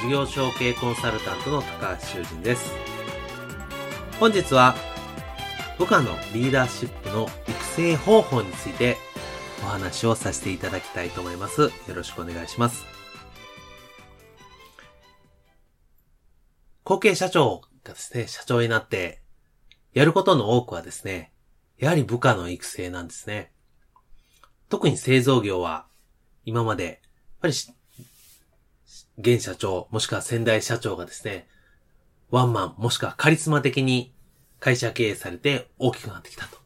事業承継コンサルタントの高橋修人です。本日は部下のリーダーシップの育成方法についてお話をさせていただきたいと思います。よろしくお願いします。後継社長がですね、社長になってやることの多くはですね、やはり部下の育成なんですね。特に製造業は今までやっぱり現社長、もしくは先代社長がですね、ワンマン、もしくはカリスマ的に会社経営されて大きくなってきたと。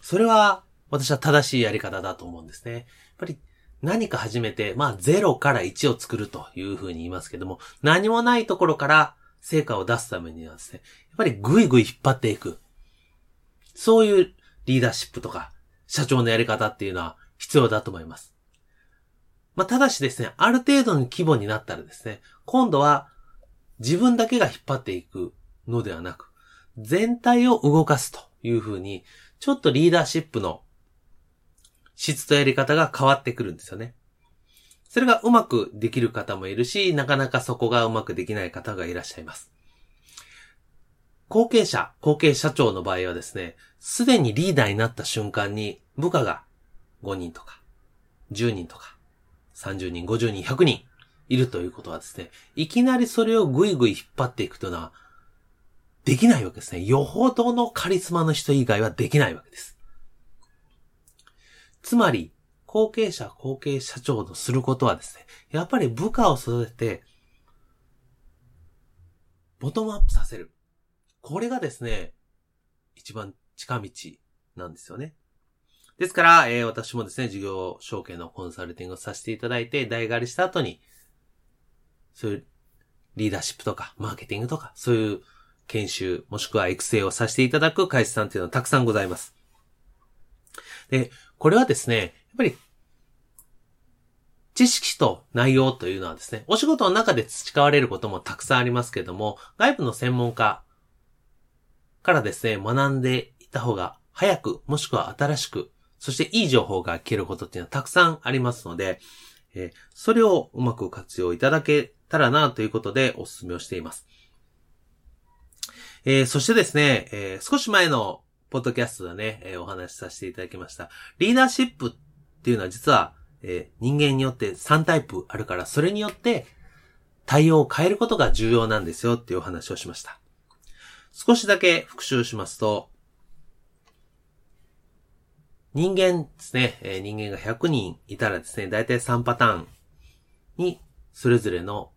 それは私は正しいやり方だと思うんですね。やっぱり何か始めて、まあ0から1を作るというふうに言いますけども、何もないところから成果を出すためにはですね、やっぱりぐいぐい引っ張っていく。そういうリーダーシップとか社長のやり方っていうのは必要だと思います。まあ、ただしですね、ある程度の規模になったらですね、今度は自分だけが引っ張っていくのではなく、全体を動かすというふうに、ちょっとリーダーシップの質とやり方が変わってくるんですよね。それがうまくできる方もいるし、なかなかそこがうまくできない方がいらっしゃいます。後継者、後継社長の場合はですね、すでにリーダーになった瞬間に部下が5人とか10人とか30人、50人、100人いるということはですね、いきなりそれをぐいぐい引っ張っていくというのは、できないわけですね。よほどのカリスマの人以外はできないわけです。つまり、後継者、後継社長のすることはですね、やっぱり部下を育てて、ボトムアップさせる。これがですね、一番近道なんですよね。ですから、えー、私もですね、事業承継のコンサルティングをさせていただいて、代替わりした後に、そういうリーダーシップとか、マーケティングとか、そういう研修、もしくは育成をさせていただく会社さんっていうのはたくさんございます。で、これはですね、やっぱり、知識と内容というのはですね、お仕事の中で培われることもたくさんありますけれども、外部の専門家からですね、学んでいた方が早く、もしくは新しくそしていい情報が聞けることっていうのはたくさんありますので、えー、それをうまく活用いただけたらなということでお勧めをしています。えー、そしてですね、えー、少し前のポッドキャストでね、えお話しさせていただきました。リーダーシップっていうのは実は、え人間によって3タイプあるから、それによって対応を変えることが重要なんですよっていうお話をしました。少しだけ復習しますと、人間ですね、えー、人間が100人いたらですね、だいたい3パターンに、それぞれの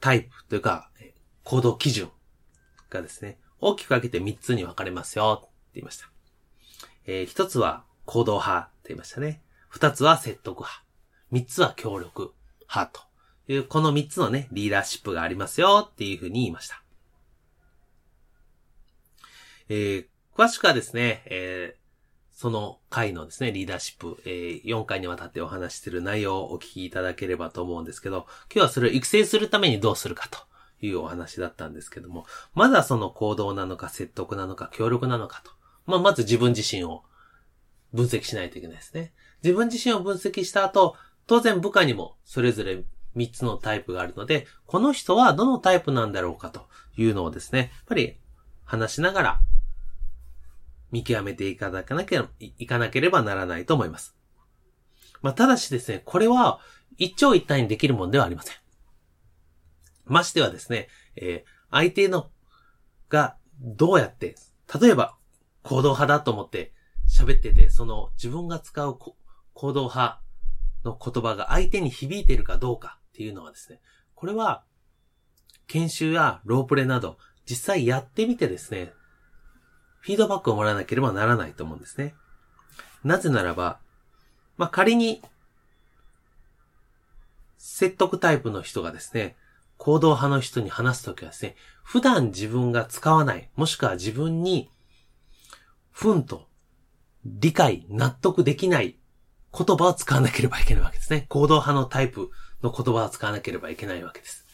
タイプというか、行動基準がですね、大きく分けて3つに分かれますよって言いました。えー、1つは行動派って言いましたね。2つは説得派。3つは協力派という、この3つのね、リーダーシップがありますよっていうふうに言いました。えー、詳しくはですね、えー、その回のですね、リーダーシップ、えー、4回にわたってお話してる内容をお聞きいただければと思うんですけど、今日はそれを育成するためにどうするかというお話だったんですけども、まずはその行動なのか説得なのか協力なのかと。まあ、まず自分自身を分析しないといけないですね。自分自身を分析した後、当然部下にもそれぞれ3つのタイプがあるので、この人はどのタイプなんだろうかというのをですね、やっぱり話しながら見極めていかなければ、いかなければならないと思います。まあ、ただしですね、これは一長一短にできるものではありません。ましてはですね、えー、相手のがどうやって、例えば行動派だと思って喋ってて、その自分が使う行動派の言葉が相手に響いているかどうかっていうのはですね、これは研修やロープレなど実際やってみてですね、フィードバックをもらわなければならないと思うんですね。なぜならば、まあ、仮に説得タイプの人がですね、行動派の人に話すときはですね、普段自分が使わない、もしくは自分に、ふんと理解、納得できない言葉を使わなければいけないわけですね。行動派のタイプの言葉を使わなければいけないわけです。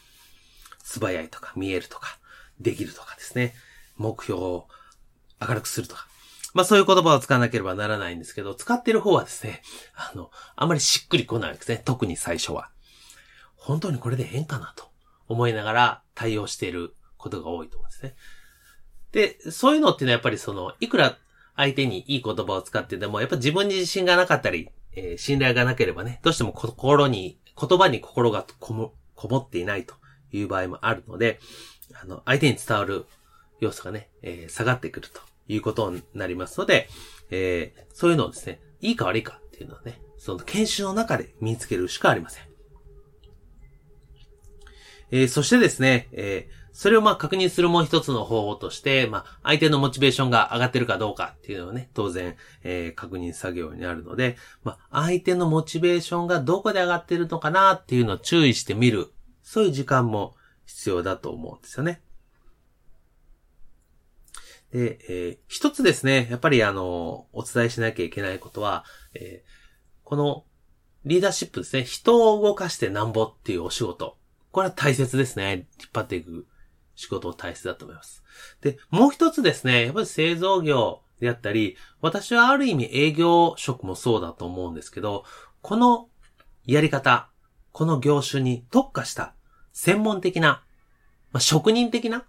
素早いとか、見えるとか、できるとかですね。目標を明るくするとか。まあそういう言葉を使わなければならないんですけど、使ってる方はですね、あの、あまりしっくりこないわけですね。特に最初は。本当にこれで変かなと思いながら対応していることが多いと思うんですね。で、そういうのっていうのはやっぱりその、いくら相手にいい言葉を使ってでも、やっぱ自分に自信がなかったり、えー、信頼がなければね、どうしても心に、言葉に心がこも、こもっていないという場合もあるので、あの、相手に伝わる要素がね、えー、下がってくるということになりますので、えー、そういうのをですね、いいか悪いかっていうのはね、その研修の中で身につけるしかありません。えー、そしてですね、えー、それをまあ確認するもう一つの方法として、まあ相手のモチベーションが上がってるかどうかっていうのをね、当然、えー、確認作業になるので、まあ相手のモチベーションがどこで上がってるのかなっていうのを注意してみる。そういう時間も必要だと思うんですよね。で、えー、一つですね、やっぱりあの、お伝えしなきゃいけないことは、えー、このリーダーシップですね、人を動かしてなんぼっていうお仕事。これは大切ですね。引っ張っていく仕事を大切だと思います。で、もう一つですね、やっぱり製造業であったり、私はある意味営業職もそうだと思うんですけど、このやり方、この業種に特化した専門的な、まあ、職人的な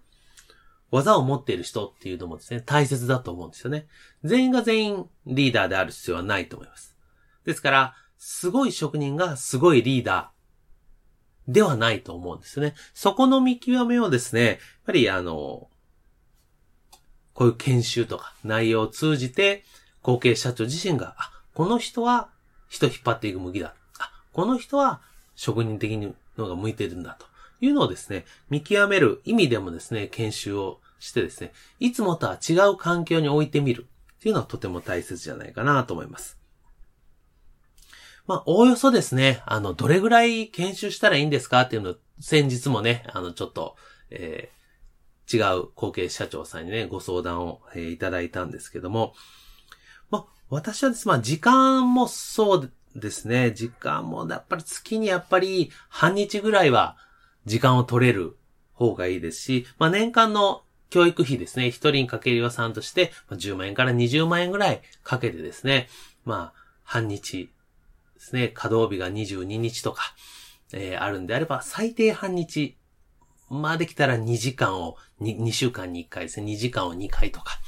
技を持っている人っていうのもですね、大切だと思うんですよね。全員が全員リーダーである必要はないと思います。ですから、すごい職人がすごいリーダー、ではないと思うんですね。そこの見極めをですね、やっぱりあの、こういう研修とか内容を通じて、後継社長自身が、あ、この人は人引っ張っていく向きだ。あ、この人は職人的にのが向いてるんだというのをですね、見極める意味でもですね、研修をしてですね、いつもとは違う環境に置いてみるっていうのはとても大切じゃないかなと思います。まあ、おおよそですね、あの、どれぐらい研修したらいいんですかっていうのを、先日もね、あの、ちょっと、えー、違う後継社長さんにね、ご相談を、えー、いただいたんですけども、まあ、私はですね、まあ、時間もそうですね、時間もやっぱり月にやっぱり半日ぐらいは時間を取れる方がいいですし、まあ、年間の教育費ですね、一人にかける予算として、10万円から20万円ぐらいかけてですね、まあ、半日ですね、稼働日が22日とか、えー、あるんであれば、最低半日、まあできたら2時間を2、2週間に1回ですね、2時間を2回とか。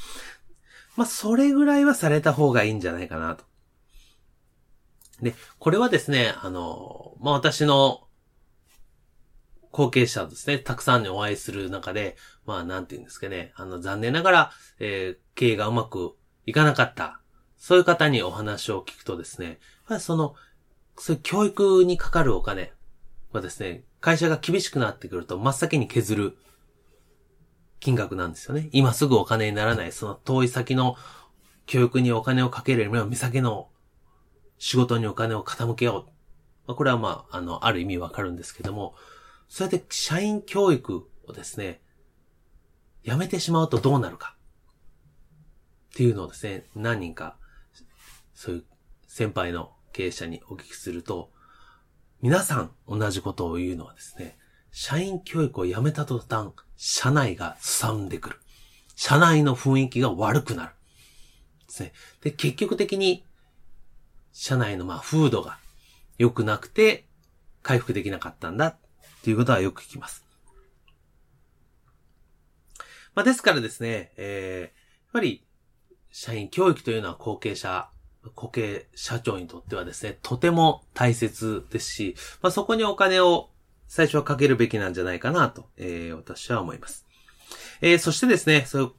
まあそれぐらいはされた方がいいんじゃないかなと。で、これはですね、あの、まあ私の後継者ですね、たくさんにお会いする中で、まあなんて言うんですかね、あの残念ながら、えー、経営がうまくいかなかった。そういう方にお話を聞くとですね、まあその、そういう教育にかかるお金はですね、会社が厳しくなってくると真っ先に削る金額なんですよね。今すぐお金にならない、その遠い先の教育にお金をかけるよりも目先の仕事にお金を傾けよう。ま、これはまあ、あの、ある意味わかるんですけども、それで社員教育をですね、やめてしまうとどうなるか。っていうのをですね、何人か、そういう先輩の経営者にお聞きすると、皆さん同じことを言うのはですね、社員教育をやめた途端、社内がすさんでくる。社内の雰囲気が悪くなる。ですね。で、結局的に、社内のまあ風土が良くなくて、回復できなかったんだっていうことはよく聞きます。まあですからですね、えー、やっぱり、社員教育というのは後継者固形社長にとってはですね、とても大切ですし、まあ、そこにお金を最初はかけるべきなんじゃないかなと、えー、私は思います。えー、そしてですね、そういう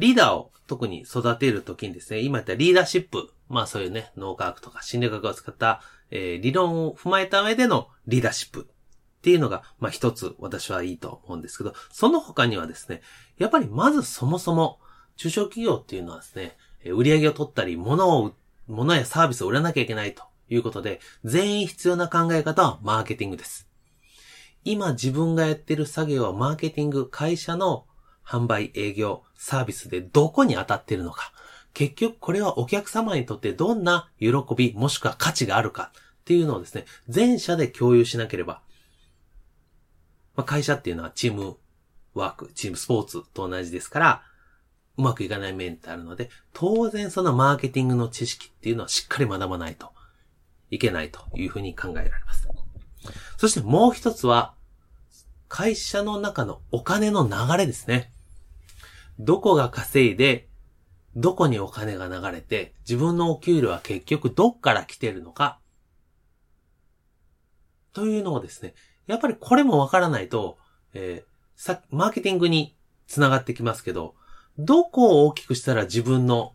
リーダーを特に育てるときにですね、今言ったリーダーシップ、まあそういうね、脳科学とか心理学を使った、えー、理論を踏まえた上でのリーダーシップっていうのが、まあ一つ私はいいと思うんですけど、その他にはですね、やっぱりまずそもそも中小企業っていうのはですね、売り上げを取ったり、物を、物やサービスを売らなきゃいけないということで、全員必要な考え方はマーケティングです。今自分がやってる作業はマーケティング、会社の販売、営業、サービスでどこに当たってるのか。結局これはお客様にとってどんな喜びもしくは価値があるかっていうのをですね、全社で共有しなければ、まあ、会社っていうのはチームワーク、チームスポーツと同じですから、うまくいかない面ってあるので、当然そのマーケティングの知識っていうのはしっかり学ばないといけないというふうに考えられます。そしてもう一つは、会社の中のお金の流れですね。どこが稼いで、どこにお金が流れて、自分のお給料は結局どっから来てるのか、というのをですね、やっぱりこれもわからないと、えー、さ、マーケティングにつながってきますけど、どこを大きくしたら自分の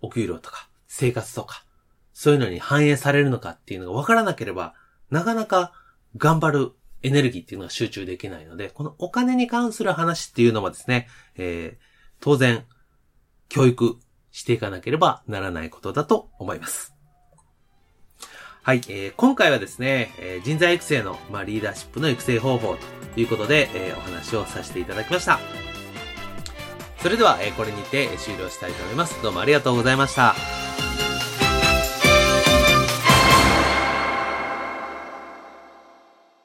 お給料とか生活とか、そういうのに反映されるのかっていうのがわからなければ、なかなか頑張るエネルギーっていうのが集中できないので、このお金に関する話っていうのもですね、えー、当然、教育していかなければならないことだと思います。はい、えー、今回はですね、えー、人材育成の、まあ、リーダーシップの育成方法ということで、えー、お話をさせていただきました。それでは、えー、これにて終了したいと思います。どうもありがとうございました。